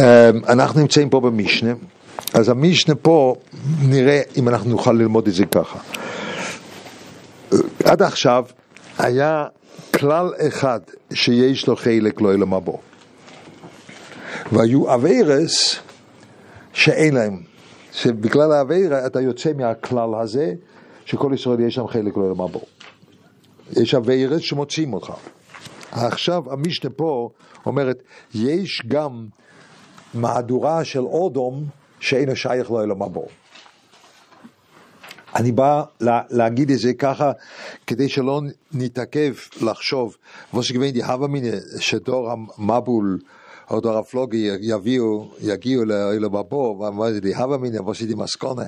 אמ, אנחנו נמצאים פה במשנה, אז המשנה פה, נראה אם אנחנו נוכל ללמוד את זה ככה. עד עכשיו היה כלל אחד שיש לו חלק לא ילמה בו. והיו אביירס שאין להם. שבגלל האביירה אתה יוצא מהכלל הזה, שכל ישראל יש שם חלק לא ילמה בו. יש אביירס שמוציאים אותך. עכשיו המשנה פה אומרת, יש גם מהדורה של אודום שאינו שייך לו אלא מבוא. אני בא לה, להגיד את זה ככה, כדי שלא נתעכב לחשוב, ושגבין די הווה מיני, שדור המבול או דור הפלוגי יביאו, יגיעו לבבו, ואמר די הווה מיני, ועשיתי מסקונה.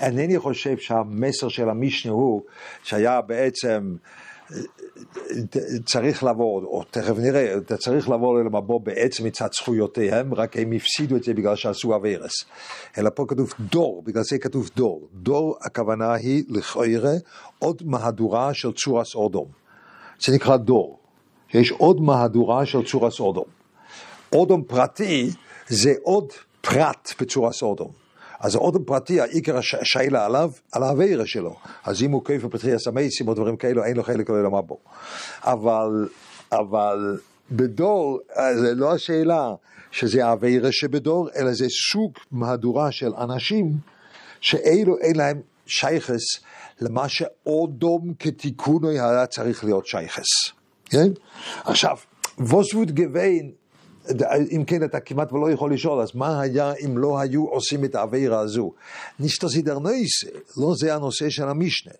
אינני חושב שהמסר של המשנה הוא שהיה בעצם צריך לעבור, או תכף נראה, אתה צריך לעבור למבוא בעצם מצד זכויותיהם, רק הם הפסידו את זה בגלל שעשו אביירס. אלא פה כתוב דור, בגלל זה כתוב דור. דור הכוונה היא לכאורה עוד מהדורה של צורס אודום. זה נקרא דור. יש עוד מהדורה של צורס אודום. אודום פרטי זה עוד פרט בצורס אודום. אז האודם פרטי, העיקר השאלה עליו, על האווירה שלו. אז אם הוא כיף בפתחי הסמייסים או דברים כאלו, אין לו חלק לא למה בו. אבל, אבל בדור, זה לא השאלה שזה האווירה שבדור, אלא זה סוג מהדורה של אנשים שאלו אין להם שייכס למה שאודום כתיקונו היה צריך להיות שייכס. כן? עכשיו, ווסווד גוויין אם כן אתה כמעט ולא יכול לשאול, אז מה היה אם לא היו עושים את העבירה הזו? נישטסידר נויסה, לא זה הנושא של המשנה.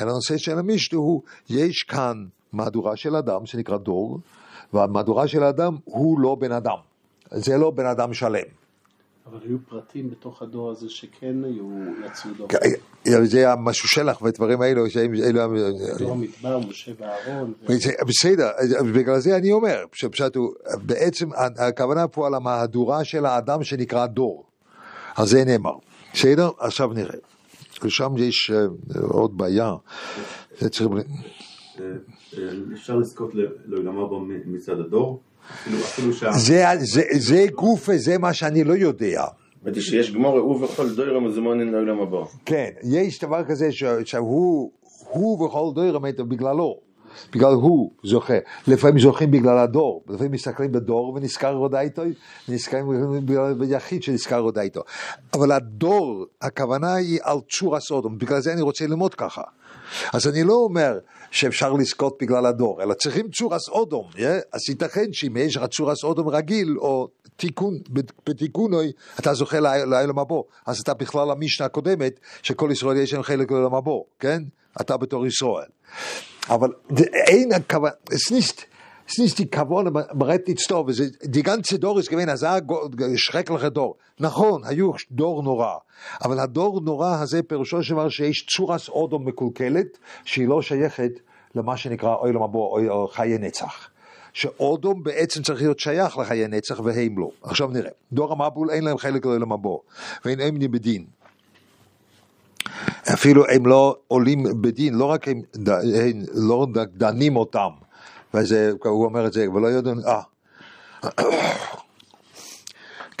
אלא הנושא של המשנה הוא, יש כאן מהדורה של אדם שנקרא דור, והמהדורה של אדם הוא לא בן אדם. זה לא בן אדם שלם. אבל היו פרטים בתוך הדור הזה שכן היו, יצאו דור. כן, זה המשהו שלח ודברים האלו, שהם... דור המדבר, משה ואהרון. בסדר, בגלל זה אני אומר, שפשוט הוא, בעצם הכוונה פה על המהדורה של האדם שנקרא דור. על זה נאמר. בסדר? עכשיו נראה. ושם יש אה, עוד בעיה. אה, אה, אפשר לזכות לעולמה מצד הדור? זה, זה, זה גוף וזה מה שאני לא יודע. אמרתי שיש גמור, הוא וכל דוירם מזמונין לעולם הבא. כן, יש דבר כזה שהוא הוא וכל דוירם בגללו. בגלל הוא זוכה. לפעמים זוכים בגלל הדור, לפעמים מסתכלים בדור ונזכר רודה איתו, ונזכרים בגלל ביחיד שנזכר רודה איתו. אבל הדור, הכוונה היא על צור הסודום, בגלל זה אני רוצה ללמוד ככה. אז אני לא אומר שאפשר לזכות בגלל הדור, אלא צריכים צורס אודום, yeah? אז ייתכן שאם יש לך צורס אודום רגיל, או תיקון, בתיקונוי, אתה זוכה לעולם הבא. אז אתה בכלל המשנה הקודמת, שכל ישראל יש להם חלק לעולם הבא, כן? אתה בתור ישראל. אבל אין הכוונה, nicht, es nicht die Kavone berät nicht טוב, die ganze דור ist gewesen, אז היה schreckliche דור. נכון, היו דור נורא, אבל הדור נורא הזה פירושו של דבר שיש צורס אודו מקולקלת, שהיא לא שייכת למה שנקרא אוי למבוא או חיי נצח. שאודום בעצם צריך להיות שייך לחיי נצח והם לא. עכשיו נראה, דור המבול אין להם חלק לעולם הבא, ואין הם בדין. אפילו הם לא עולים בדין, לא רק הם, הם לא דנים אותם, וזה, הוא אומר את זה, ולא יודעים, אה.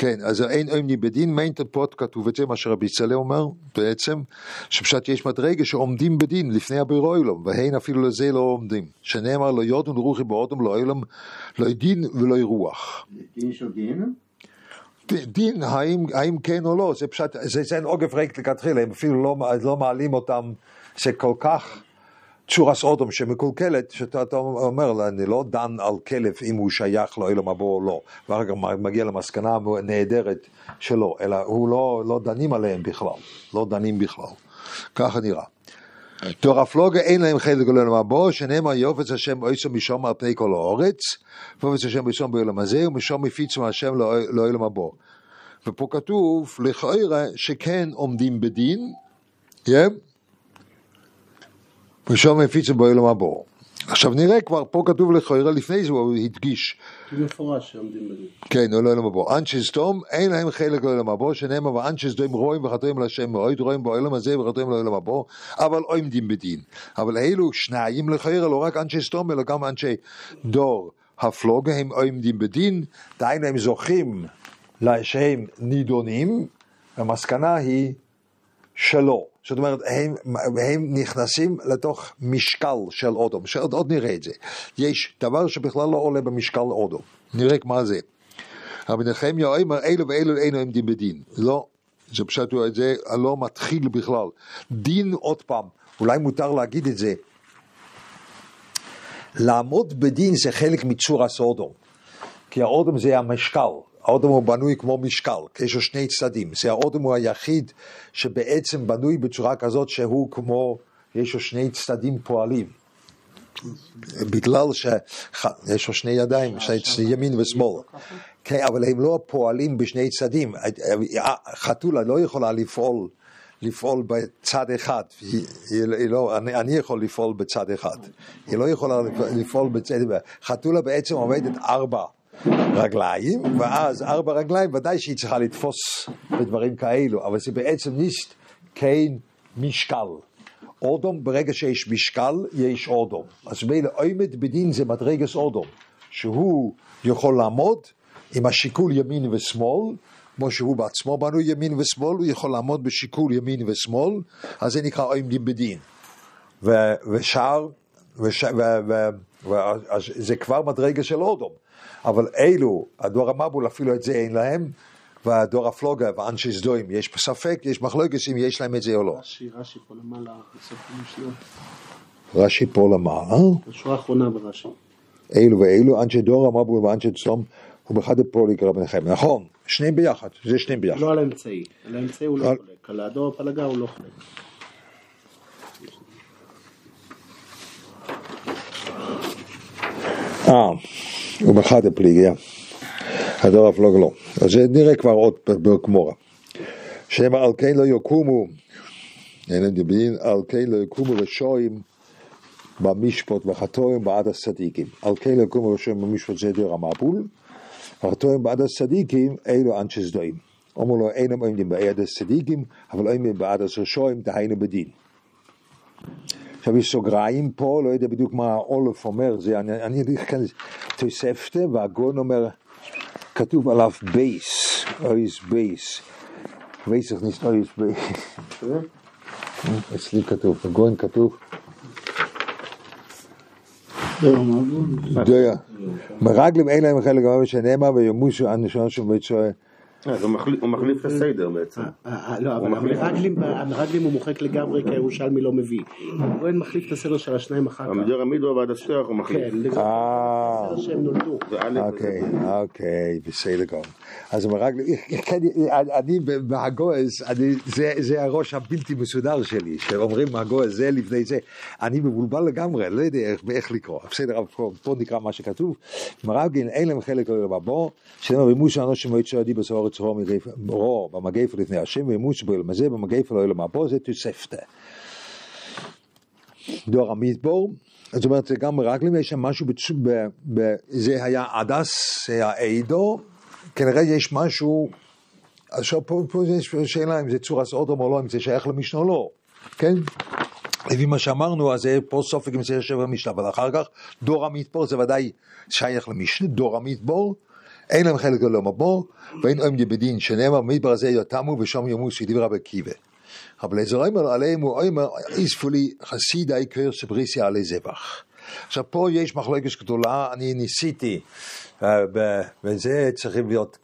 כן, אז אין עומדי בדין, מיינט פה כתוב את זה, מה שרבי צלע אומר, בעצם, שפשט יש מדרגה שעומדים בדין לפני הבירו אילום, והן אפילו לזה לא עומדים. שנאמר לא יודון רוחי באודם לא אילום, לא דין ולא רוח. דין של דין? דין, האם, האם כן או לא, זה פשוט, זה אין עוגף ריק לכתחילה, הם אפילו לא, לא מעלים אותם, זה כל כך צורס אודום שמקולקלת, שאתה אומר, אני לא דן על כלב אם הוא שייך לאלו מבוא או לא, ואחר כך מגיע למסקנה נהדרת שלא, אלא הוא לא, לא דנים עליהם בכלל, לא דנים בכלל, ככה נראה. תור הפלוגה אין להם חלק לעולם הבא, שנאמר יופץ השם אויסו משום על פני כל האורץ, ויופץ השם משום בעולם הזה, ומשום מפיצו השם לעולם הבא. ופה כתוב לכאורה שכן עומדים בדין, yeah? ושם מפיצו בעולם הבא. עכשיו נראה כבר, פה כתוב לכאורה, לפני זה הוא הדגיש. במפורש שעומדים בדין. כן, לא לעולם הבא. אנשי סדום, אין להם חלק לעולם הבא, שנאמר, ואנשי סדום רואים וחתומים להשם מאוד, רואים בעולם הזה וחתומים לעולם הבא, אבל עומדים בדין. אבל אלו שניים לכאורה, לא רק אנשי סדום, אלא גם אנשי דור הפלוגה, הם עומדים בדין, דהיינו הם זוכים שהם נידונים, המסקנה היא שלא. זאת אומרת, הם, הם נכנסים לתוך משקל של אודום, שעוד עוד נראה את זה. יש דבר שבכלל לא עולה במשקל אודום. נראה מה זה. רבי נחמיה אומר, אלו ואלו אינו עומדים בדין. לא, זה פשוט, זה לא מתחיל בכלל. דין עוד פעם, אולי מותר להגיד את זה. לעמוד בדין זה חלק מצור הסודום. כי האודום זה המשקל, האודום הוא בנוי כמו משקל, יש לו שני צדדים. זה האודום הוא היחיד שבעצם בנוי בצורה כזאת שהוא כמו, יש לו שני צדדים פועלים. בגלל שיש לו שני ידיים, ימין ושמאל. כן, אבל הם לא פועלים בשני צדדים. חתולה לא יכולה לפעול, לפעול בצד אחד. היא, היא, היא לא, אני, אני יכול לפעול בצד אחד. היא לא יכולה לפעול בצד... חתולה בעצם עומדת ארבע. רגליים, ואז ארבע רגליים, ודאי שהיא צריכה לתפוס בדברים כאלו, אבל זה בעצם ניסט כן משקל. אודום, ברגע שיש משקל, יש אודום. אז מילא עומד בדין זה מדרגס אודום, שהוא יכול לעמוד עם השיקול ימין ושמאל, כמו שהוא בעצמו בנוי ימין ושמאל, הוא יכול לעמוד בשיקול ימין ושמאל, אז זה נקרא עומדים בדין. ושאר, וש, ו, ו, ו, זה כבר מדרגה של אודום. אבל אלו, הדור המבול אפילו את זה אין להם, והדור הפלוגה ואנשי סדוים, יש ספק, יש מחלוקת אם יש להם את זה או לא. רש"י, רש"י פה למעלה. רש"י פה למעלה, השורה האחרונה ברש"י. אלו ואלו, אנשי דור המבול ואנשי סדום, ובחד רבי נחם. נכון, שניהם ביחד, זה שניהם ביחד. לא על האמצעי, על האמצעי הוא לא חולק, על הדור הפלגה הוא לא חולק. אה, ובחד הפליגיה. הדור הפלוגה לא. אז זה נראה כבר עוד בגמורה. שמא על כן לא יקומו, אין להם דין, על כן לא יקומו רשעים במשפט וחטאים בעדת צדיקים. על כן לא יקומו רשעים במשפט זה דור המבול, וחטאים בעדת צדיקים אלו אנשי סדום. אומר לו אינם עומדים בעדת צדיקים, אבל עומדים בעדת רשעים, דהיינו בדין. עכשיו יש סוגריים פה, לא יודע בדיוק מה האולף אומר, זה, אני, אני תוספתא, והגון אומר, כתוב עליו בית, אות בית, ich nicht אויס בייס, אצלי כתוב, בגון כתוב, מרגלים אין להם חלק גמר שנאמר וימושו אנשון שבצוע, אה, אז הוא מחליף- את הסדר בעצם. אה, אה, לא, אבל המרגלים, הוא מוחק לגמרי כי הירושלמי לא מביא. הכהן מחליף את הסדר של השניים אחר כך. המדור עמידו ועד השטח הוא מחליף. כן, לגמרי. אה, הסדר שהם נולדו. אוקיי, אוקיי, בסדר גמור. אז מרגלים, כן, אני בהגועז, אני- זה- הראש הבלתי מסודר שלי, שאומרים הגועז זה לפני זה, אני מבולבל לגמרי, לא יודע איך- לקרוא, בסדר, פה- נקרא מה שכתוב, מרגלים אין להם חלק לא בבור, שנאמר וימוש אנוש מועד שעדי בסוהר צרור רו במגף לפני השם וימוש בו אלמזה במגף לא אלמה פה זה תוספתא. דור המדבור, זאת אומרת, זה גם מרגלים, יש שם משהו, בצ... ב... ב... זה היה הדס, זה היה עדו, כנראה יש משהו, עכשיו פה, פה יש שאלה אם זה צורס אודום או לא, אם זה שייך למשנה או לא, כן? לפי מה שאמרנו, אז זה פה סופק אם זה יושב במשנה, אבל אחר כך דור המדבור זה ודאי שייך למשנה, דור המדבור, אין להם חלק גדול במדבור, ואין עומדים בדין, שנאמר מדבר הזה יתמו ושם ימוסו דברי רבי עקיבא. אבל אזור אומר עליהם הוא אומר, איספו לי חסיד העיקר שבריסיה עלי זבח. עכשיו פה יש מחלוקת גדולה, אני ניסיתי, אה, וזה צריכים להיות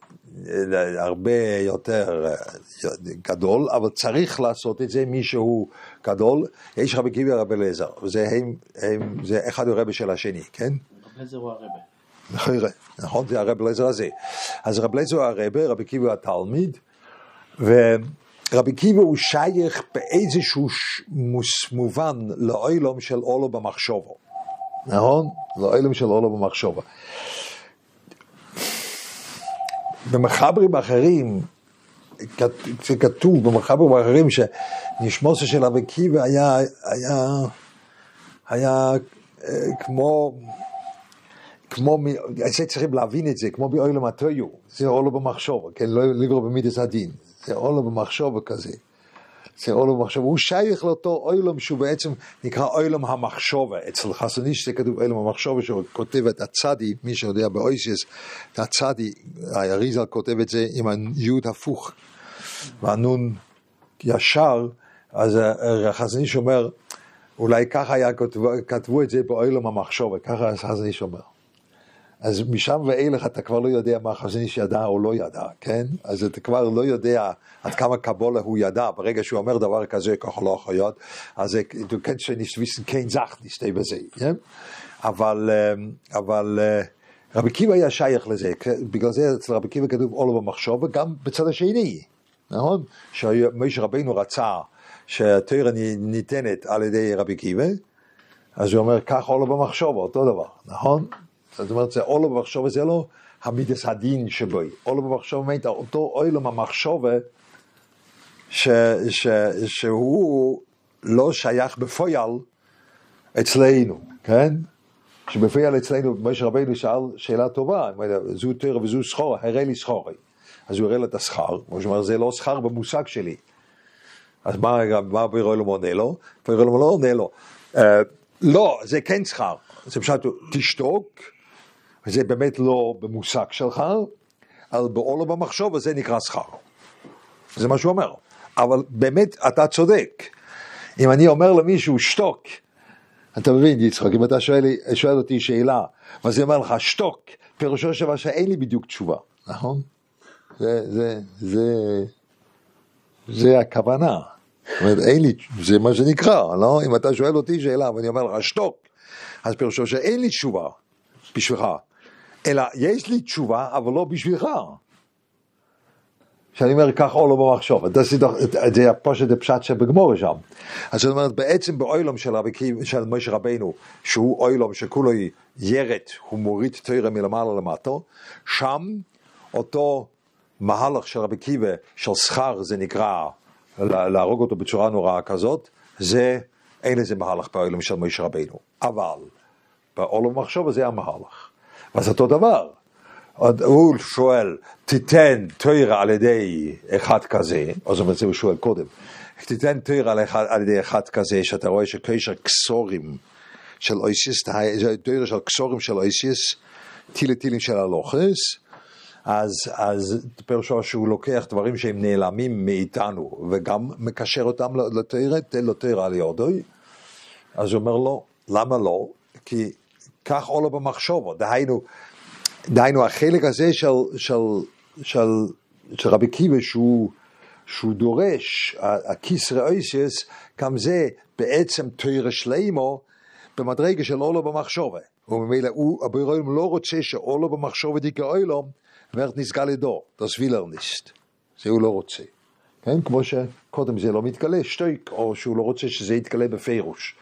אה, הרבה יותר אה, גדול, אבל צריך לעשות את זה מישהו גדול. יש רבי קיבי ורבי אליעזר, וזה הם, הם, זה אחד הוא רבי של השני, כן? רב לזר הוא הרבה. נכון, נכון, זה הרב אליעזר הזה. אז רב אליעזר הרבה, רבי הוא התלמיד, ורבי קיבי הוא שייך באיזשהו ש- מוס- מובן לאוילום של אולו במחשבו. נכון? לאוילום של אולו במחשבו. במחברים אחרים, זה כתוב במחברים אחרים שנשמוסו של רבי קיבי היה, היה, היה אה, כמו כמו, זה צריכים להבין את זה, כמו באוילם הטויו, זה אולו במחשוב, כן, לא לגרום במידס הדין, זה אולו במחשוב כזה. זה עולם המחשבה, הוא שייך לאותו אוילום שהוא בעצם נקרא אוילום המחשבה. אצל חסון איש זה כתוב אוילום המחשבה, שהוא כותב את הצדי, מי שיודע באויסיס, את הצדי, האריזל כותב את זה עם היוד הפוך, והנון ישר, אז חסון איש אומר, אולי ככה היה, כתבו, כתבו את זה באוילום המחשבה, ככה חסון איש אומר. אז משם ואילך אתה כבר לא יודע מה חזון איש ידע או לא ידע, כן? אז אתה כבר לא יודע עד כמה קבולה הוא ידע, ברגע שהוא אומר דבר כזה, ככה לא יכול להיות, אז nicht wissen, kein Sach nicht über sie, כן? אבל, אבל רבי קיבא היה שייך לזה, בגלל זה אצל רבי קיבא כתוב עולו במחשוב, וגם בצד השני, נכון? שמשה רבינו רצה שהתורה ניתנת על ידי רבי קיבא, אז הוא אומר, כך עולו במחשוב, אותו דבר, נכון? זאת אומרת, זה עולו במחשוב, זה לא המידס הדין שבו. עולו במחשוב meint אותו עולם המחשוב ש, ש, שהוא לא שייך בפועל אצלנו, כן? שבפועל אצלנו, משה רבינו שאל שאלה טובה, זו תרא וזו סחורה, הראה לי סחורי. אז הוא הראה לה את השכר, כמו שאומר, זה לא שכר במושג שלי. אז מה, מה בירולום עונה לו? בירולום לא עונה לו. Uh, לא, זה כן שכר. זה פשוט, תשתוק, וזה באמת לא במושג שלך, אבל בעולם המחשוב הזה נקרא שכר. זה מה שהוא אומר. אבל באמת, אתה צודק. אם אני אומר למישהו, שתוק, אתה מבין, יצחק, אם אתה שואל, שואל אותי שאלה, ואז אני אומר לך, שתוק, פירושו של דבר שאין לי בדיוק תשובה, נכון? זה, זה, זה, זה הכוונה. אומרת, אין לי, זה מה שנקרא, לא? אם אתה שואל אותי שאלה ואני אומר לך, שתוק, אז פירושו שאין לי תשובה בשבילך, אלא יש לי תשובה, אבל לא בשבילך. שאני אומר כך או לא במחשוב, זה פושט הפשט שבגמור שם. אז זאת אומרת, בעצם באוילום של, של משה רבנו, שהוא אוילום שכולו ירד, הוא מוריד תוירה מלמעלה למטו, שם אותו מהלך של רבי קיבה, של שכר, זה נקרא, להרוג אותו בצורה נוראה כזאת, זה, אין לזה מהלך באוילום של משה רבנו. אבל, באוילום מחשוב זה המהלך. אז אותו דבר. הוא שואל, תיתן תוירה על ידי אחד כזה, או זאת אומרת, הוא שואל קודם, תיתן תוירה על, על ידי אחד כזה, שאתה רואה שקשר קסורים של אויסיס, תוירה של קסורים של אויסיס, טילי טילים של הלוכס, אז, אז פירושו שהוא לוקח דברים שהם נעלמים מאיתנו, וגם מקשר אותם לתוירה, תן לו תוירה על יורדוי. אז הוא אומר לו, למה לא? כי כך עולה במחשבו, דהיינו, דהיינו החלק הזה של, של, של, של רבי קיבה שהוא, שהוא דורש, הכיס ראויסיס, גם זה בעצם תוירה שלימו במדרגה של עולה במחשבה. וממילא הוא, הבוירואים לא רוצה שעולה במחשבה דיקה אוילום, ואת נסגל לדור, er nicht. זה הוא לא רוצה. כן? כמו שקודם זה לא מתגלה, שטויק, או שהוא לא רוצה שזה יתגלה בפירוש.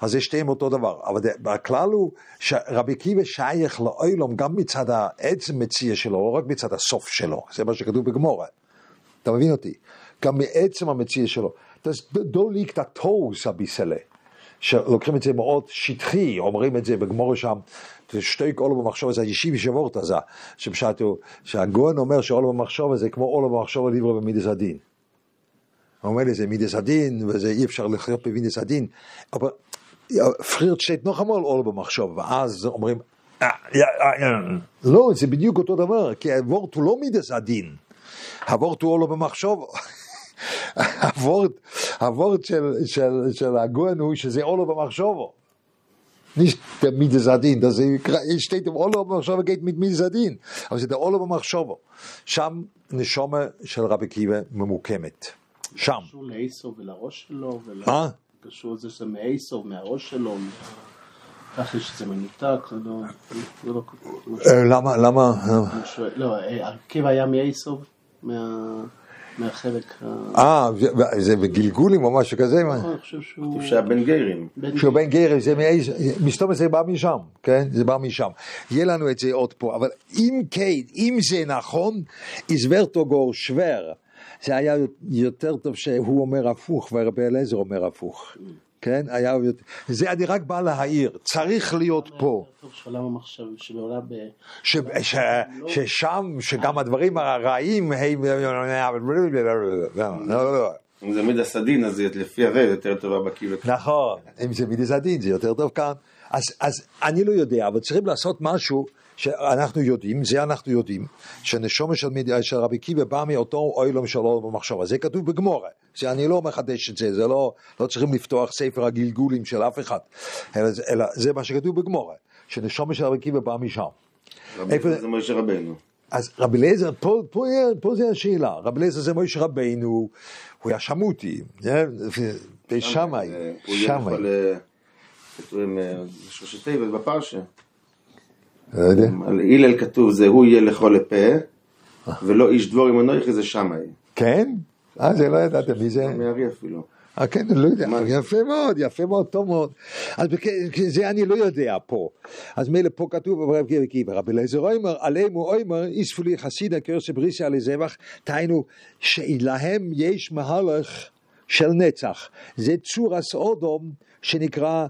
אז זה שתיהם אותו דבר. אבל הכלל הוא שרבי קיבה שייך לאוילום גם מצד העצם מציע שלו, לא רק מצד הסוף שלו. זה מה שכתוב בגמורה. אתה מבין אותי? גם מעצם המציע שלו. דו ליק את הטוס הביסלה. שלוקחים את זה מאוד שטחי, אומרים את זה בגמור שם, שטויק עולו במחשוב זה הישיבי שבורת הזה, שפשטו, שהגוהן אומר שעולו במחשוב זה כמו עולו במחשוב לדברו במידס הדין. אומר לי, זה מידס הדין, וזה אי אפשר לחיות במידס הדין, אבל פרירט שטייט נוח המול עולו במחשוב, ואז אומרים, לא, זה בדיוק אותו דבר, כי הוורט הוא לא מידס הדין, הוורט הוא עולו במחשוב. הוורט, הוורט של, של, של הגוהן הוא שזה עולו במחשובו. nicht der Midas Adin, das steht im Olo במחשבה geht mit הדין, אבל זה עולו במחשבו. שם נשומה של רבי קיבה ממוקמת. שם. קשור לאיסו ולראש שלו, מה? קשור לזה שזה מאיסו, מהראש שלו, ככה שזה מנותק, זה לא... למה, למה? לא, קיבה היה מאיסו, מה... מהחלק ה... אה, זה בגלגולים או משהו כזה? אני חושב שהוא... שהיה בן גיירים. שהוא בן גיירים, זה מאיזה, מסתובב זה בא משם, כן? זה בא משם. יהיה לנו את זה עוד פה, אבל אם כן, אם זה נכון, איזברטו גור שוור, זה היה יותר טוב שהוא אומר הפוך ורבי אליעזר אומר הפוך. כן, היה, זה אני רק בא להעיר, צריך להיות פה. שעולם המחשב. ששם, שגם הדברים הרעים הם... אם זה מידס הדין, אז לפי הרי יותר טובה וכאן. נכון, אם זה מידס הדין זה יותר טוב כאן. אז, אז אני לא יודע, אבל צריכים לעשות משהו שאנחנו יודעים, זה אנחנו יודעים, שנשומה של, של רבי קיבא בא מאותו אוילום שלו במחשבה, זה כתוב בגמורה, זה אני לא מחדש את זה, זה לא, לא צריכים לפתוח ספר הגלגולים של אף אחד, אלא, אלא זה מה שכתוב בגמורה, שנשומה של רבי קיבא בא משם. רבי איפה- זה משה רבנו. אז רבי אליעזר, פה, פה, פה זה השאלה, רבי אליעזר זה מוישה רבינו, הוא היה שמותי, בשמאי, ילך שמאי. אה, עם אה, בפרשה. לא יודע. על הלל כתוב זה הוא יהיה לכל לפה, ולא איש דבור עם אנוכי זה שמאי. כן? אה, זה לא ידעתם מי זה? מארי אפילו. אה, כן, לא יודע? יפה מאוד, יפה מאוד, טוב מאוד. אז זה אני לא יודע פה. אז מילא פה כתוב ברב גיבר רבי אליעזר אוימר, אוימר, איספו לי חסידה קרסי בריסי עלי זבח, דהיינו, שלהם יש מהלך של נצח. זה צורס אודום שנקרא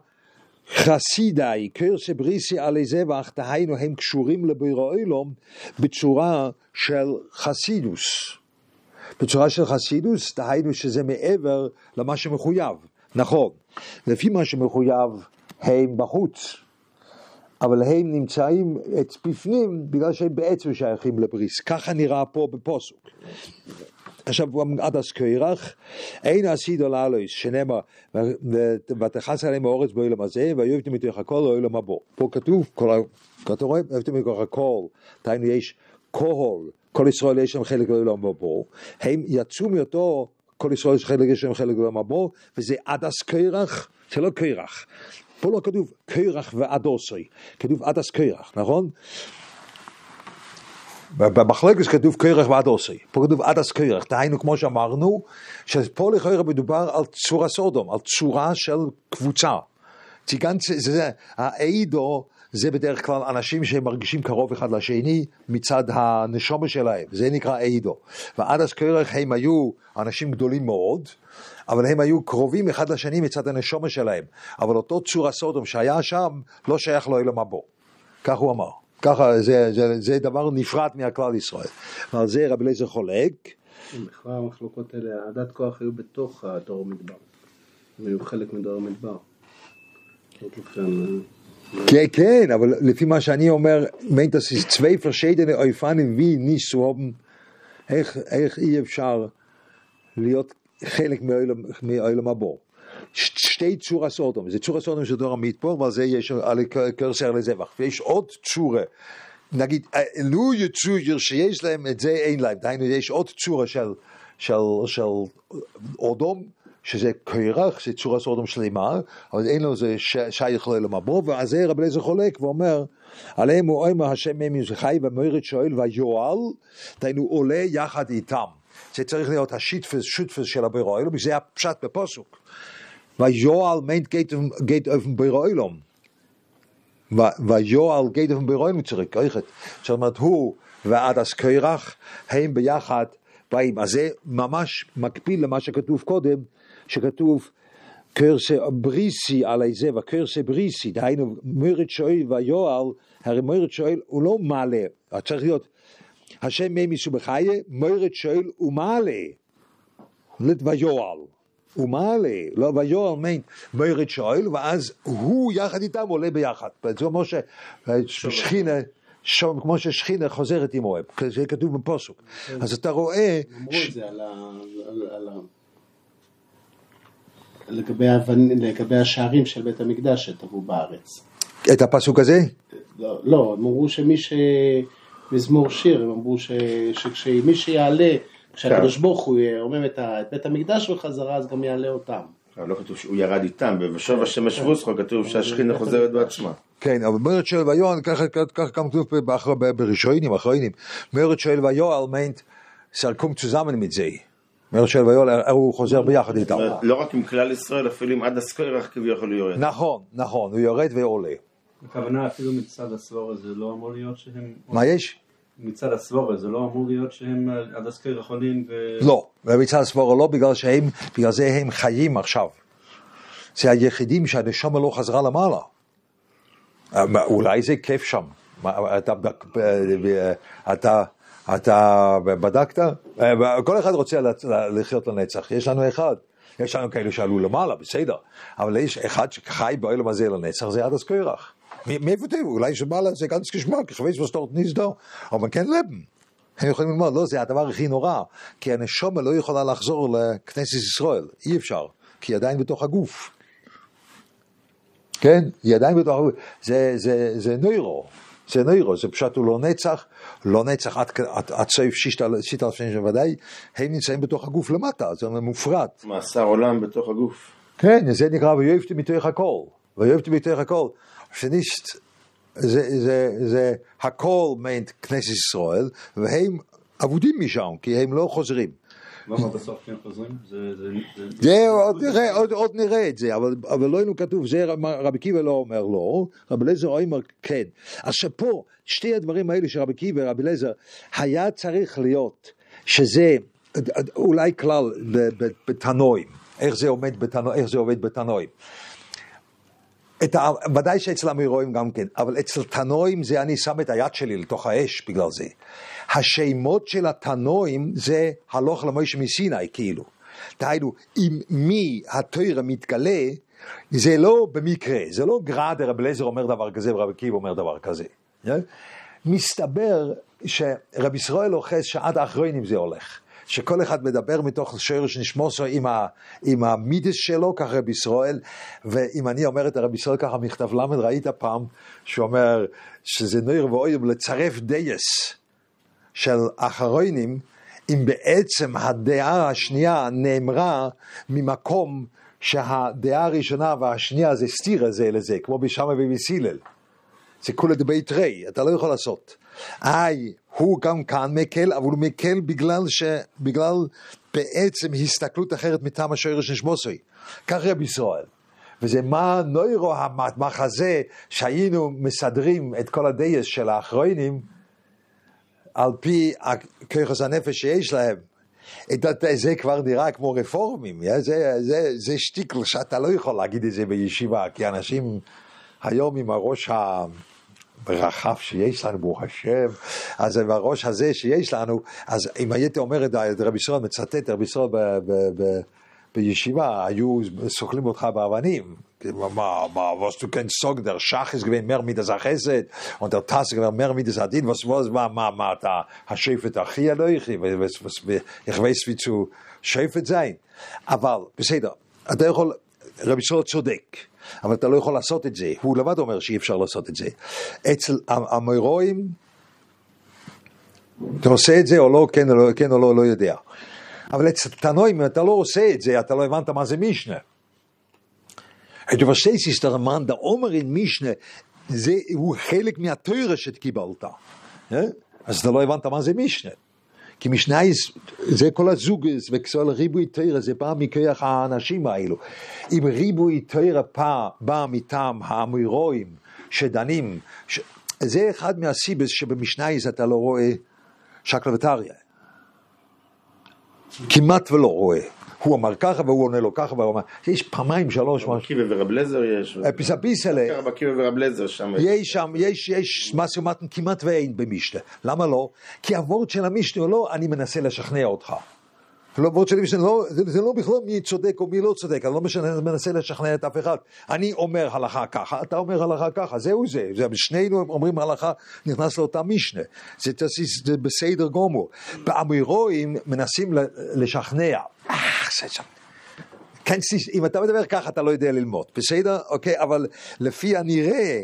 חסידאי, קרסי בריסי עלי זבח, דהיינו הם קשורים לבירו אילום בצורה של חסידוס. בצורה של חסידוס, דהיינו שזה מעבר למה שמחויב. נכון, לפי מה שמחויב הם בחוץ, אבל הם נמצאים בפנים בגלל שהם בעצם שייכים לבריס. ככה נראה פה בפוסוק. עכשיו אמר, עד הסקרח, אין עשידו לאלויס, שנאמר, ו- ו- ותכס עליהם האורץ באוילם הזה, ויובתם מתוך הכל לאוילם הבא. פה כתוב, אתה רואה, ויובתם מתוך הכל, דהיינו יש קהול, כל ישראל יש להם חלק לאוילם הבא, הם יצאו מאותו, כל ישראל יש חלק, יש להם חלק לאוילם הבא, וזה עד הסקרח, זה לא קרח. פה לא כתוב קרח ועדוסי, כתוב עד הסקרח, נכון? במחלקת כתוב קרח ועד עושי, פה כתוב עד אז קרח, דהיינו כמו שאמרנו, שפה לכאורה מדובר על צורה סודום, על צורה של קבוצה. ציגן, זה, זה, האידו זה בדרך כלל אנשים שהם מרגישים קרוב אחד לשני מצד הנשומה שלהם, זה נקרא אידו. ועד אז קרח הם היו אנשים גדולים מאוד, אבל הם היו קרובים אחד לשני מצד הנשומה שלהם. אבל אותו צורה סודום שהיה שם, לא שייך לאילם הבא. כך הוא אמר. ככה, זה, זה, זה דבר נפרד מהכלל ישראל. ועל זה רבי אליעזר חולק. בכלל המחלוקות האלה, עדת כוח היו בתוך הדור המדבר. הם היו חלק מדור המדבר. לכן, כן, כן, אבל לפי מה שאני אומר, meint das ist zwei verschiedene Eufanen wie nicht zu haben, איך, איך אי אפשר להיות חלק הבא. ש- שתי צורה סודום, זה צורה סודום של דור המדבר, ועל זה יש על קרסר לזבח, ויש עוד צורה, נגיד, אה, לו יצויר שיש להם, את זה אין להם, דהיינו יש עוד צורה של, של, של אודום, שזה קרח, זה צורה סודום שלמה, אבל אין לו זה ש- שייך הבא, ועל זה רבי אליעזר חולק ואומר, עליהם הוא אומר השם מהם יזכי ומוירד שואל ויואל, דהיינו עולה יחד איתם. זה צריך להיות השיטפס, שוטפס של הבירו אילום, זה הפשט בפוסוק. ויואל מיינט גייט אופן בירו אילום. ויואל גייט אופן בירו אילום צריך ככת. זאת אומרת, הוא ועד הסקרח, הם ביחד באים. אז זה ממש מקביל למה שכתוב קודם, שכתוב קרסה בריסי עלי זה וקרסה בריסי, דהיינו מרד שואל ויואל, הרי מרד שואל הוא לא מעלה, צריך להיות השם מי מישהו בחיי, מרד שואל ומעלה, לת ויואל, ומעלה, לא ויואל מיין מרד שואל, ואז הוא יחד איתם עולה ביחד, זה כמו ששכינה, שום, כמו ששכינה חוזרת עם אוהב, זה כתוב בפוסוק, אז אתה רואה, אמרו את זה על ה... על- על ה- לגבי האבנ- לגבי השערים של בית המקדש שטבעו בארץ. את הפסוק הזה, לא, לא, הם אמרו שמי ש... מזמור שיר, הם אמרו ש... שכשמי שיעלה, כשהקדוש ברוך הוא ירומם את בית המקדש בחזרה, אז גם יעלה אותם. אבל לא כתוב שהוא ירד איתם, ובשוב השם ישבו כתוב שהשכינה חוזרת בעצמה. כן, אבל מרד שואל ויואל, ככה גם כתוב בראשונים, אחרונים, מרד שואל ויואל מיינט, סרקום צוזמן mit זה. מרד שואל ויואל, הוא חוזר ביחד איתם. לא רק עם כלל ישראל, אפילו עם עד הסקרח כביכול הוא יורד. נכון, נכון, הוא יורד ועולה. הכוונה אפילו מצד הסבורה זה לא אמור להיות שהם... מה יש? מצד הסבורה זה לא אמור להיות שהם עד הסקר יכולים ו... לא, ומצד סבורה לא, בגלל שהם, בגלל זה הם חיים עכשיו. זה היחידים שהנשמה לא חזרה למעלה. מה, אולי זה כיף שם. אתה, אתה, אתה בדקת? אה, כל אחד רוצה לחיות לנצח, יש לנו אחד. יש לנו כאלה שעלו למעלה, בסדר, אבל יש אחד שחי באוילם הזה לנצח, זה עד הסקוירח. מאיפה תראו? אולי שמעלה זה ganz geschmack, ich weiß was dort nicht da, aber man kann leben. הם יכולים ללמוד, לא, זה הדבר הכי נורא, כי הנשומה לא יכולה לחזור לכנסת ישראל, אי אפשר, כי היא עדיין בתוך הגוף. כן? היא עדיין בתוך הגוף, זה, זה, זה נוירו, זה נוירו, זה פשוט הוא לא נצח, לא נצח עד, עד, עד סוף שישת אלפים שוודאי, הם נמצאים בתוך הגוף למטה, זה מופרד. מאסר עולם בתוך הגוף. כן, זה נקרא ויופתי מתוך הכל, ויופתי מתוך הכל. שנישט, זה, זה, זה הכל מיינט כנסת ישראל, והם אבודים משם, כי הם לא חוזרים. למה בסוף כן חוזרים? זה, זה, זה... זה עוד נראה, עוד, עוד נראה את זה, אבל, אבל לא היינו כתוב, זה רבי קיבא לא אומר לא, רבי אליעזר אומר כן. אז שפה, שתי הדברים האלה של רבי קיבא ורבי אליעזר, היה צריך להיות שזה אולי כלל בתנועים, איך זה עומד בתנועים, בתנועים. ה... ודאי שאצל המירואים גם כן, אבל אצל תנועים זה אני שם את היד שלי לתוך האש בגלל זה. השמות של התנועים זה הלוך למוישה מסיני כאילו. דהיינו, אם מי התוירה מתגלה, זה לא במקרה, זה לא גראדר רב אליעזר אומר דבר כזה ורבי קיב אומר דבר כזה. מסתבר שרב ישראל אוחז שעד האחרונים זה הולך. שכל אחד מדבר מתוך שרש נשמוסו עם, עם המידס שלו, ככה רב ישראל, ואם אני אומר את הרב ישראל ככה, מכתב ל', ראית פעם, שאומר שזה נויר ואויב לצרף דייס של אחרונים, אם בעצם הדעה השנייה נאמרה ממקום שהדעה הראשונה והשנייה זה סתירה זה לזה, כמו בשמה ובסילל. זה כולה דבית רי, אתה לא יכול לעשות. איי, הוא גם כאן מקל, אבל הוא מקל בגלל, ש... בגלל בעצם הסתכלות אחרת מטעם השורש נשמוסוי. כך רב ישראל. וזה מה נוירו המחזה שהיינו מסדרים את כל הדייס של האחרונים על פי ככוס הנפש שיש להם. זה כבר נראה כמו רפורמים, זה, זה, זה שטיקל שאתה לא יכול להגיד את זה בישיבה, כי אנשים היום עם הראש ה... רחב שיש לנו, ברוך השם, אז בראש הזה שיש לנו, אז אם הייתי אומר את רבי ישראל, מצטט רבי ישראל בישיבה, היו סוכלים אותך באבנים. מה, מה, sagen, der Schach ist gewesen mehr mit der Chesed und der Tasse gewesen mehr mit der Adin, was, was, מה, מה, מה, אתה השפט הכי אלוהי, ich weiß wie zu שפט sein. אבל, בסדר, אתה יכול, רבי ישראל צודק. אבל אתה לא יכול לעשות את זה. הוא לבד אומר שאי אפשר לעשות את זה. אצל המוירואים, אתה עושה את זה או לא, כן או לא, כן או לא, לא יודע. אבל אצל תנועים, אם אתה לא עושה את זה, אתה לא הבנת מה זה מישנה. Du verstehst, ist der Mann, der Omer in הוא חלק מהתוירה שקיבלת. אז אתה לא הבנת מה זה מישנה. כי משנייס, זה כל הזוגס וכסול ריבוי תרא, זה בא מכוח האנשים האלו. אם ריבוי תרא בא מטעם האמירואים שדנים, ש... זה אחד מהסיבס שבמשנייס אתה לא רואה שקלא וטריא. כמעט ולא רואה. הוא אמר ככה והוא עונה לו ככה, והוא אמר, יש פעמיים שלוש משהו. קיבה ורב לזר יש. פיסאפיסלה. ככה בקיבה ורב לזר שם. יש שם, יש, יש מסו מתן כמעט ואין במשנה. למה לא? כי הוורד של המשנה הוא לא, אני מנסה לשכנע אותך. לא, וורד של המשנה, לא, זה, זה לא בכלל מי צודק או מי לא צודק, אני לא משנה, מנסה לשכנע את אף אחד. אני אומר הלכה ככה, אתה אומר הלכה ככה, זהו זה. זה שנינו אומרים הלכה, נכנס לאותה משנה. זה, זה, זה בסדר גמור. באמירואים מנסים לשכנע. כן, אם אתה מדבר ככה אתה לא יודע ללמוד, בסדר? אוקיי, אבל לפי הנראה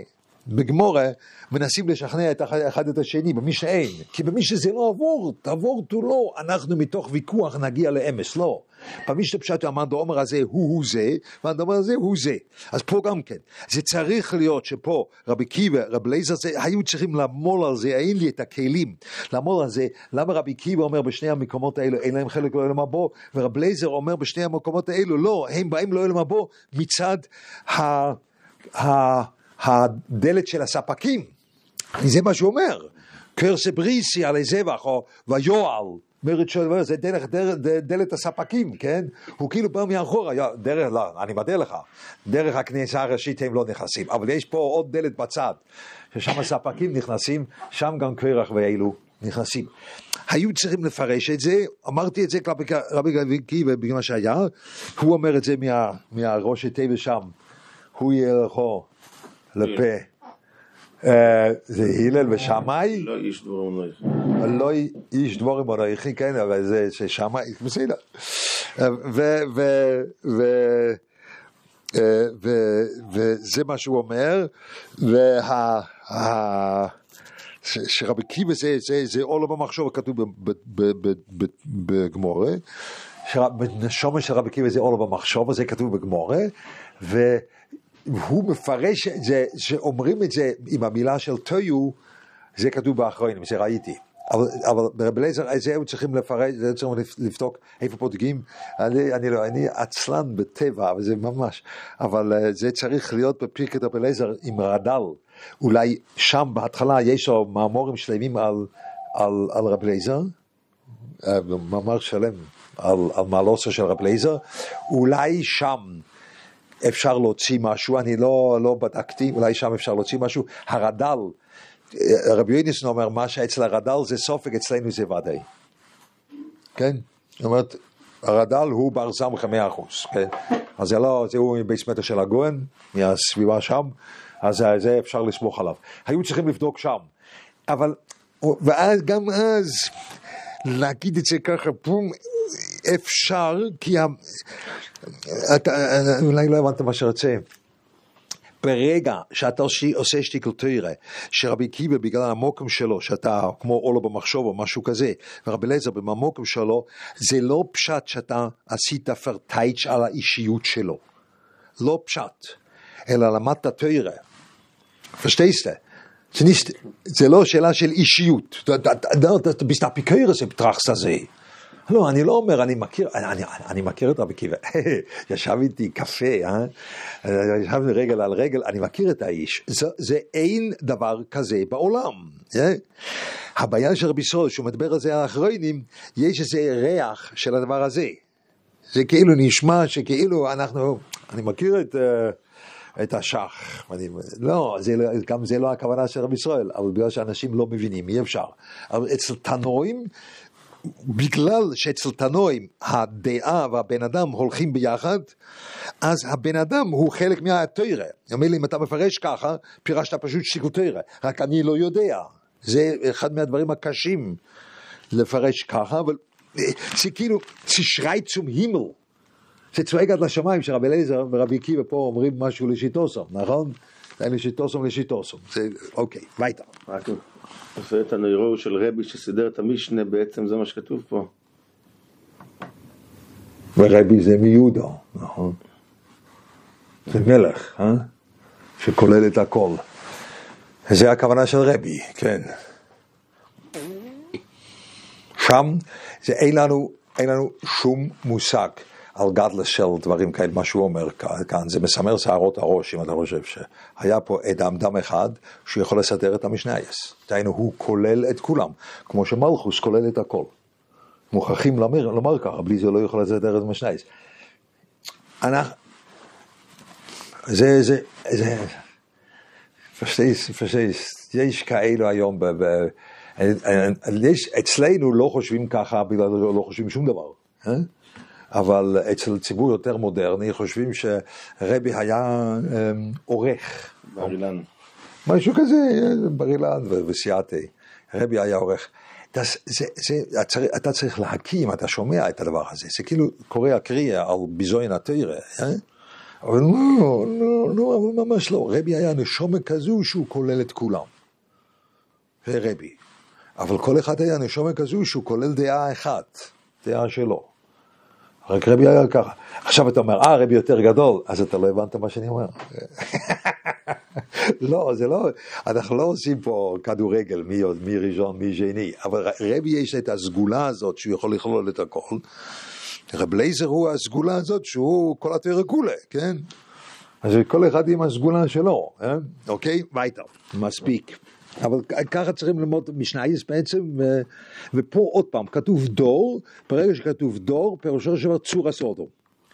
בגמורה מנסים לשכנע את אחד את השני, במי שאין, כי במי שזה לא עבור, תעבור תו לא, אנחנו מתוך ויכוח נגיע לאמס, לא. במי שפשט המנדו אומר הזה הוא הוא זה, והמנדו אומר הזה הוא זה. אז פה גם כן, זה צריך להיות שפה רבי קיבא, רבי לייזר, היו צריכים לעמול על זה, אין לי את הכלים לעמול על זה, למה רבי קיבא אומר בשני המקומות האלו אין להם חלק לעולם הבא, ורבי לייזר אומר בשני המקומות האלו לא, הם באים לעולם הבא מצד ה... ה... הדלת של הספקים. זה מה שהוא אומר. קרסה בריסי על הזבח, או ויואל, מרד של זה דרך, דלת הספקים, כן? הוא כאילו בא מאחורה, דרך, לא, אני מודה לך, דרך הכניסה הראשית הם לא נכנסים, אבל יש פה עוד דלת בצד, ששם הספקים נכנסים, שם גם קרח ואלו נכנסים. היו צריכים לפרש את זה, אמרתי את זה כלפי רבי עקיבא בגלל שהיה, הוא אומר את זה מה, מהראש היטב שם, הוא יהיה לכו לפה. אה, זה הלל ושמאי, לא איש דברו מנויך. לא איש דבורים אנוכי, כן, אבל זה ששמאי, בסדר. אה, אה, וזה מה שהוא אומר, וה... שרבי קיבא זה, זה, זה עולם המחשוב כתוב בגמורה, נשומה של רבי קיבא זה עולם המחשוב, זה כתוב בגמורה, והוא מפרש את זה, שאומרים את זה עם המילה של טויו, זה כתוב באחרונים, זה ראיתי. אבל, אבל ברב אליעזר, זה היו צריכים לפרש, זה צריכים לבדוק איפה בודקים. אני, אני לא, אני עצלן בטבע, וזה ממש, אבל אה, זה צריך להיות בפרקת רב אליעזר עם רד"ל. אולי שם בהתחלה יש לו מאמורים שלמים על, על, על רב אליעזר, אה, מאמר שלם על, על מעלוסו של רב אליעזר, אולי שם אפשר להוציא משהו, אני לא, לא בדקתי, אולי שם אפשר להוציא משהו. הרד"ל, אה, רבי יוניסון אומר, מה שאצל הרד"ל זה סופג, אצלנו זה ודאי. כן? זאת אומרת, הרד"ל הוא בר סמכה מאה אחוז, כן? אז זה לא, זה הוא מבית מטר של הגוהן, מהסביבה שם, אז זה- אפשר לסמוך עליו. היו צריכים לבדוק שם, אבל, ואז, גם אז, להגיד את זה ככה, בום, אפשר, כי אתה, אולי לא הבנת מה שרוצה. ברגע שאתה עושה- עושה שטיקל תוירה, שרבי עקיבא בגלל המוקם שלו, שאתה כמו אולו במחשוב או משהו כזה, ורבי אליעזר במוקם שלו, זה לא פשט שאתה עשית פרטייץ' על האישיות שלו. לא פשט, אלא למדת תוירה. Verstehst זה, לא שאלה של אישיות. אתה- אתה- אתה- אתה- אתה bist אפיקרס betrachtst הזה. לא, אני לא אומר, אני מכיר, אני, אני, אני מכיר את רבי עקיבא. ישב איתי קפה, אה? ישבנו רגל על רגל, אני מכיר את האיש. זה, זה אין דבר כזה בעולם. אה? הבעיה של רבי ישראל, שהוא מדבר על זה על האחרונים, יש איזה ריח של הדבר הזה. זה כאילו נשמע שכאילו אנחנו, אני מכיר את, אה, את השח, אני, לא, זה, לא- גם זה לא הכוונה של רבי ישראל, אבל בגלל שאנשים לא מבינים, אי אפשר. אבל אצל תנועים, בגלל שאצל תנועים הדעה והבן אדם הולכים ביחד, אז הבן אדם הוא חלק מהתוירה. אומר לי, אם אתה מפרש ככה, פירשת פשוט שיקוטוירה, רק אני לא יודע. זה אחד מהדברים הקשים לפרש ככה, אבל זה כאילו, שרייט צום הימל. זה צועק עד לשמיים שרבי אליעזר ורבי עקיבא פה אומרים משהו לשיטוסום, נכון? לשיטוסום לשיטוסום. זה, אוקיי, ביתה. עושה את הנוירו של רבי שסידר את המשנה, בעצם זה מה שכתוב פה. ורבי זה מיודו, נכון? זה מלך, אה? שכולל את הכל. זה הכוונה של רבי, כן. שם זה אין לנו, אין לנו שום מושג על גדלס של דברים כאלה, מה שהוא אומר כאן. זה מסמר שערות הראש, אם אתה חושב שהיה פה אדם דם אחד שיכול לסדר את המשנייס. דהיינו, הוא כולל את כולם, כמו שמלכוס כולל את הכל. מוכרחים לומר, לומר ככה, בלי זה לא יכול לסדר את המשנייס. אנחנו, זה, זה, זה, פרשטייס, פרשטייס, יש כאלו היום, ב, ב, יש, אצלנו לא חושבים ככה בגלל לא חושבים שום דבר, אה? אבל אצל ציבור יותר מודרני חושבים שרבי היה אמ, עורך, בר אילן. משהו כזה, בר אילן ו- וסייעתי, רבי היה עורך. das, זה, זה, אתה, אתה צריך להקים, אתה שומע את הדבר הזה, זה כאילו קורא הקריאה על ביזוין התרא, אה? אבל לא, לא, לא, אבל ממש לא, רבי היה נשומה כזו שהוא כולל את כולם. זה רבי. אבל כל אחד היה נשומה כזו שהוא כולל דעה אחת, דעה שלו. רק רבי היה ככה. עכשיו אתה אומר, אה, רבי יותר גדול, אז אתה לא הבנת מה שאני אומר. לא, זה לא, אנחנו לא עושים פה כדורגל, מי, מי ראשון, מי שני, אבל רבי יש את הסגולה הזאת שהוא יכול לכלול את הכל. רב לייזר הוא הסגולה הזאת שהוא כל התרא כולה, כן? אז כל אחד עם הסגולה שלו, אה? אוקיי? ביתה, מספיק. אבל ככה צריכים ללמוד משנייס בעצם, ו... ופה עוד פעם, כתוב דור, ברגע שכתוב דור, פירושו של צור הסודו.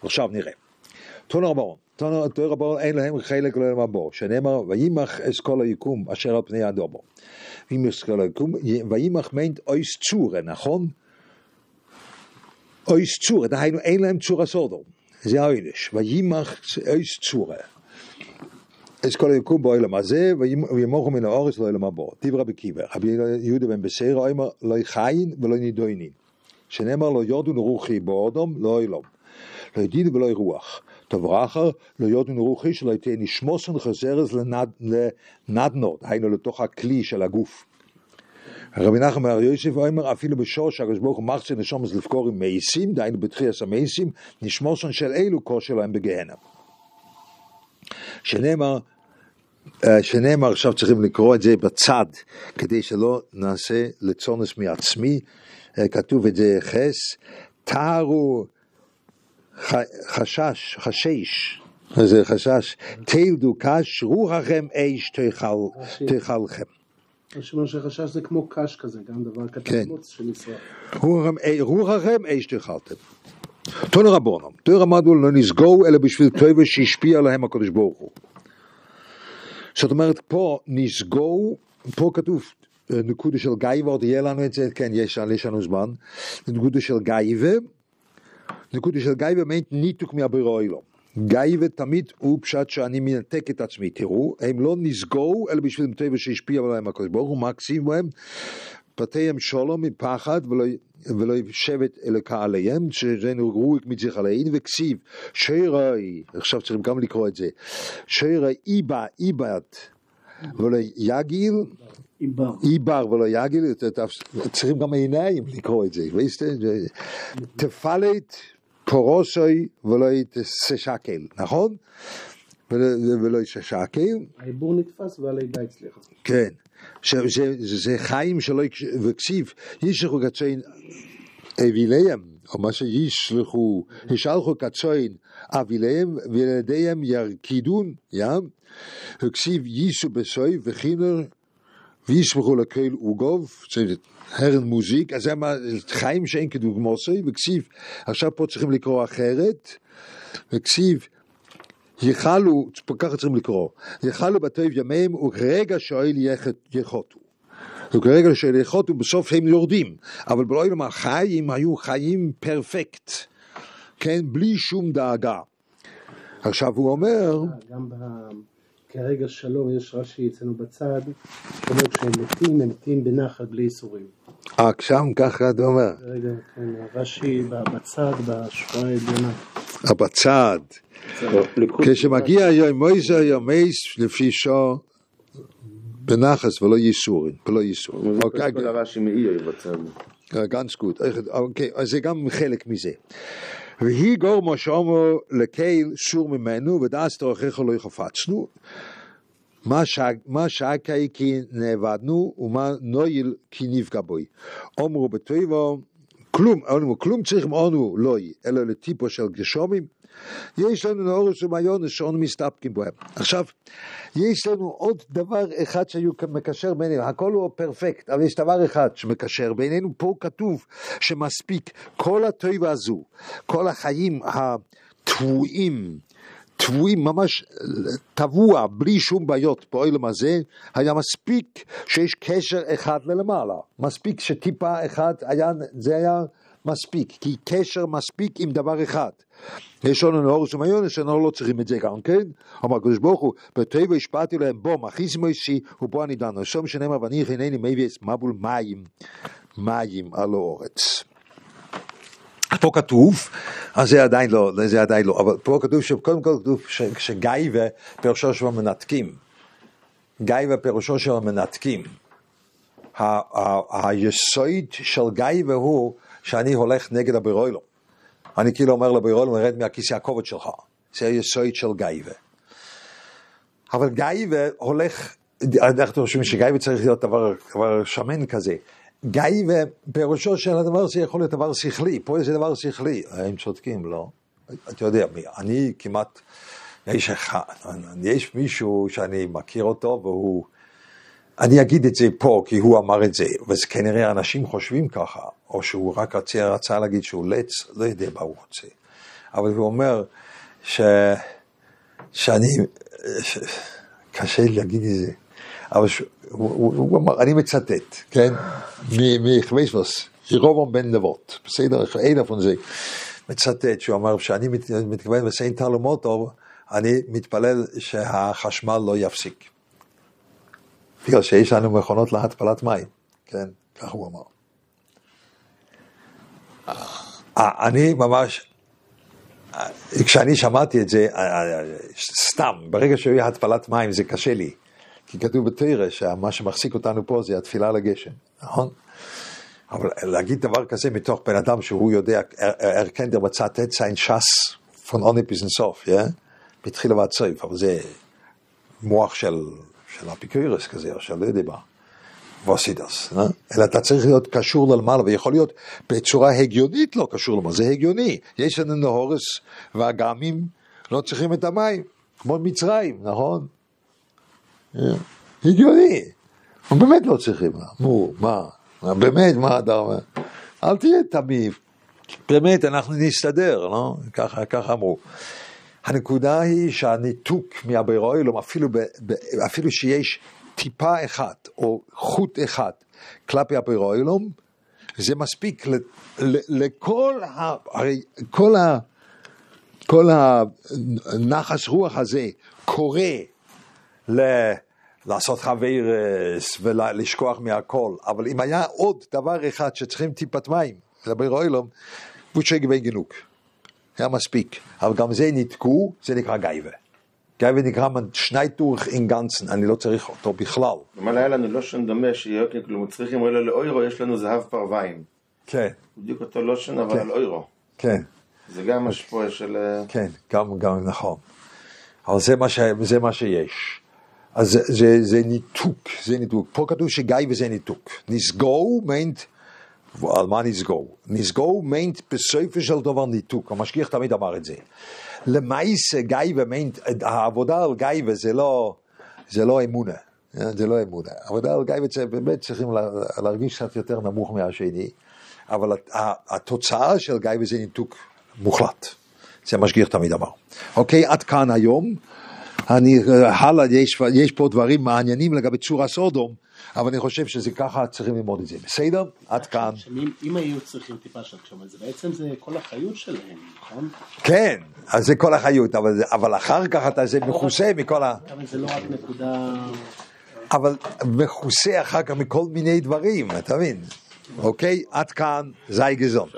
עכשיו נראה. תון ארבעון. תויר הבור אין להם חלק לעולם הבור, שנאמר, וימח אסכול היקום אשר על פני הדובו. וימח אסכול היקום, וימח מיינט אויס צורה, נכון? אויס צורה, דהיינו אין להם צורה סודו. זה העונש, וימח אויס צורה. אסכול היקום בעולם הזה, וימוחו מן האורץ לעולם הבור. דיבר רבי קיבר, רבי יהודה בן בסיירה, אומר, לא חיין ולא נידוינים. שנאמר לו יודון רוחי באודום, לא אילום. לא ידיד ולא רוח. תברחר לא יודון רוחי שלא תהיה נשמוסן חזרס לנדנות, היינו לתוך הכלי של הגוף. רבי נחמן בר יוסף אומר אפילו בשור שהקדוש ברוך הוא מחצה נשומס עם מייסים, דהיינו בתחייס המייסים, נשמוסן של אלו כושר להם בגהנם. שנאמר, שנאמר עכשיו צריכים לקרוא את זה בצד, כדי שלא נעשה לצונס מעצמי, אה, כתוב את זה חס, תארו חשש, חשש, זה חשש? תלדו קש, רוחכם אש תאכלכם. יש אומר שחשש זה כמו קש כזה, גם דבר. קטן מוץ שנשרף. רוחכם אש תאכלתם. תונו רבונם, תויר אמרנו לא נסגור אלא בשביל טובה שהשפיע עליהם הקדוש ברוך הוא. זאת אומרת פה נסגור, פה כתוב אה, נקודה של גייבה, עוד יהיה לנו את זה, כן יש, יש לנו זמן, נקודה של גייבה, נקודה של גייבה meint ניתוק מהבירו אילו. גייבה תמיד הוא פשט שאני מנתק את עצמי, תראו, הם לא נסגרו אלא בשביל טבע שהשפיע עליהם הקדוש ברוך הוא, בהם? בתיהם שלום מפחד ולא, ולא שבט אלוקה עליהם, שזינו רוח מצליח עליהם, וכסיב, שירי, עכשיו צריכים גם לקרוא את זה, שירי איבא, איבאת, ולא יגיל. איבר ולא יגיל, צריכים גם עיניים לקרוא את זה, תפלט פורוסוי ולא תשקל, נכון? ולא- תשקל, העיבור נתפס והלידה הצליחה. כן, שזה זה חיים שלא וכסיב, ישלחו קצוין אביליהם, או מה שישלחו, ישלחו קצוין אביליהם וילדיהם ירקידון, ים, וכסיב ייסו בסוי וכינר וישמחו לקהל עוגוב, זה הרן מוזיק, אז זה חיים שאין כדוגמוסי, וכסיב, עכשיו פה צריכים לקרוא אחרת, וכסיב, יחלו, ככה צריכים לקרוא, יחלו בטוב ימיהם וכרגע שואל יחוטו. וכרגע שואל יחוטו בסוף הם יורדים, אבל באוילם החיים היו חיים פרפקט, כן, בלי שום דאגה. עכשיו הוא אומר, גם ב... כרגע שלום, יש רש"י אצלנו בצד, אומר כשהם מתים, הם מתים בנחת בלי ייסורים. אה, שם ככה אתה אומר, כרגע, כן, רש"י בצד, בשורה העליונה. אה, בצד, ליכוד- כשמגיע יום מויזה יום מייס לפי שור בנחס ולא ייסורים, ולא ייסורים. זה אוקיי, כל הרש"י מאייר בצד. ganz gut. אוקיי, אז זה גם חלק מזה. והיא גורמו שאומר לקהל סור ממנו ודעת תורכך לא יחפצנו. מה ש- מה שקי כי נאבדנו ומה נויל כי נפגע בוי. אומרו בטבעו כלום, אומרו כלום צריכים אנו לא יהיה, אלא לטיפו של גשומים. יש לנו נאורס ומעיונס שאנו מסתפקים בהם. עכשיו, יש לנו עוד דבר אחד שמקשר בינינו, הכל הוא פרפקט, אבל יש דבר אחד שמקשר בינינו, פה כתוב שמספיק כל הטבע הזו, כל החיים הטבועים, טבועים ממש טבוע, בלי שום בעיות בעולם הזה, היה מספיק שיש קשר אחד ללמעלה, מספיק שטיפה אחד היה, זה היה מספיק, כי קשר מספיק עם דבר אחד. יש לנו נאורס ומיונס שאנחנו לא צריכים את זה גם כן, אמר הקדוש ברוך הוא, בטבע השפעתי להם בו מכיס מויסי ובו אני דן, עכשיו שנאמר ואני אינני מביא מבול מים, מים על האורץ. פה כתוב, אז זה עדיין לא, זה עדיין לא, אבל פה כתוב שקודם כל כתוב ש- שגייבה פירושו של המנתקים. גייבה פירושו של המנתקים. היסוד של גייבה הוא שאני הולך נגד הבירוילו. אני כאילו אומר לבירוילו, רד מהכיסא הכובד שלך. זה היסוד של גייבה. אבל גייבה הולך, אנחנו חושבים שגייבה צריך להיות דבר, דבר שמן כזה. גייבה, פירושו של הדבר זה יכול להיות דבר שכלי, פה זה דבר שכלי. הם צודקים, לא? אתה יודע, אני כמעט, יש אחד, יש מישהו שאני מכיר אותו והוא, אני אגיד את זה פה כי הוא אמר את זה, וכנראה אנשים חושבים ככה, או שהוא רק רצה, רצה להגיד שהוא לץ, לא יודע מה הוא רוצה. אבל הוא אומר ש... שאני, ש- קשה לי להגיד את זה, אבל ש- הוא, הוא, הוא אמר, אני מצטט, כן, מחוויסבוס, ירובום בן נבות, בסדר, אין איפה זה, מצטט, שהוא אמר, שאני מת- מתכוון לסיין טלו מוטו, אני מתפלל שהחשמל לא יפסיק. בגלל שיש לנו מכונות להתפלת מים, כן, כך הוא אמר. אה, אני ממש, אה, כשאני שמעתי את זה, אה, סתם, ברגע שיהיה התפלת מים זה קשה לי. כי כתוב בתרא שמה שמחזיק אותנו פה זה התפילה לגשם, נכון? אבל להגיד דבר כזה מתוך בן אדם שהוא יודע, ארקנדר מצטט sein ש"ס von ohne bis in סוף, yeah? מתחילה ועד סוף, אבל זה מוח של אפיקורס כזה, או של לא יודע מה. ווסידס, אה? אלא אתה צריך להיות קשור למעלה, ויכול להיות בצורה הגיונית לא קשור למעלה, זה הגיוני. יש לנו נהורס והגמים לא צריכים את המים, כמו מצרים, נכון? אה, הגיוני. הם באמת לא צריכים, נו, מה? באמת, מה אתה אומר? אל תהיה תמים. באמת, אנחנו נסתדר, לא? ככה, ככה אמרו. הנקודה היא שהניתוק מהבירואילום, אפילו, ב, ב, אפילו שיש טיפה אחת או חוט אחד כלפי הבירואילום, זה מספיק ל, ל, לכל ה... הרי כל, ה, כל הנחס רוח הזה קורא ל... לעשות חברס ולשכוח מהכל, אבל אם היה עוד דבר אחד שצריכים טיפת מים לבירואילום, בוצ'י גבי גינוק. היה מספיק. אבל גם זה ניתקו, זה נקרא גייבה. גייבה נקרא שנייטורך אין גנצן, אני לא צריך אותו בכלל. אבל היה לנו לושן דומה שיוקר, כלומר צריכים אלא לאוירו, יש לנו זהב פרוויים. כן, בדיוק אותו לושן, אבל. על אוירו. כן, זה גם השפוע של... כן, גם, גם נכון. אבל זה מה, ש, זה מה שיש. אז זה, זה, זה ניתוק, זה ניתוק. פה כתוב שגייבה זה ניתוק. נסגור מיינט, על מה נסגור? נסגור מיינט בסופו של דבר ניתוק, המשגיח תמיד אמר את זה. למעשה מיינט, העבודה על גייבה זה לא, זה לא אמונה, זה לא אמונה. העבודה על גייבה זה באמת צריכים לה- להרגיש קצת יותר נמוך מהשני, אבל התוצאה של גייבה זה ניתוק מוחלט. זה המשגיח תמיד אמר. אוקיי, עד כאן היום. אני, הלאה, יש, יש פה דברים מעניינים לגבי צורה סודום, אבל אני חושב שזה ככה, צריכים ללמוד את זה. בסדר? עד כאן. אם, היו צריכים טיפה של הקשבה, זה בעצם זה כל החיות שלהם, נכון? כן, אז זה כל החיות, אבל, אבל אחר כך אתה זה מכוסה מכל ה... אבל זה לא רק נקודה... אבל מכוסה אחר כך מכל מיני דברים, אתה מבין? אוקיי? עד כאן, זי לרעב.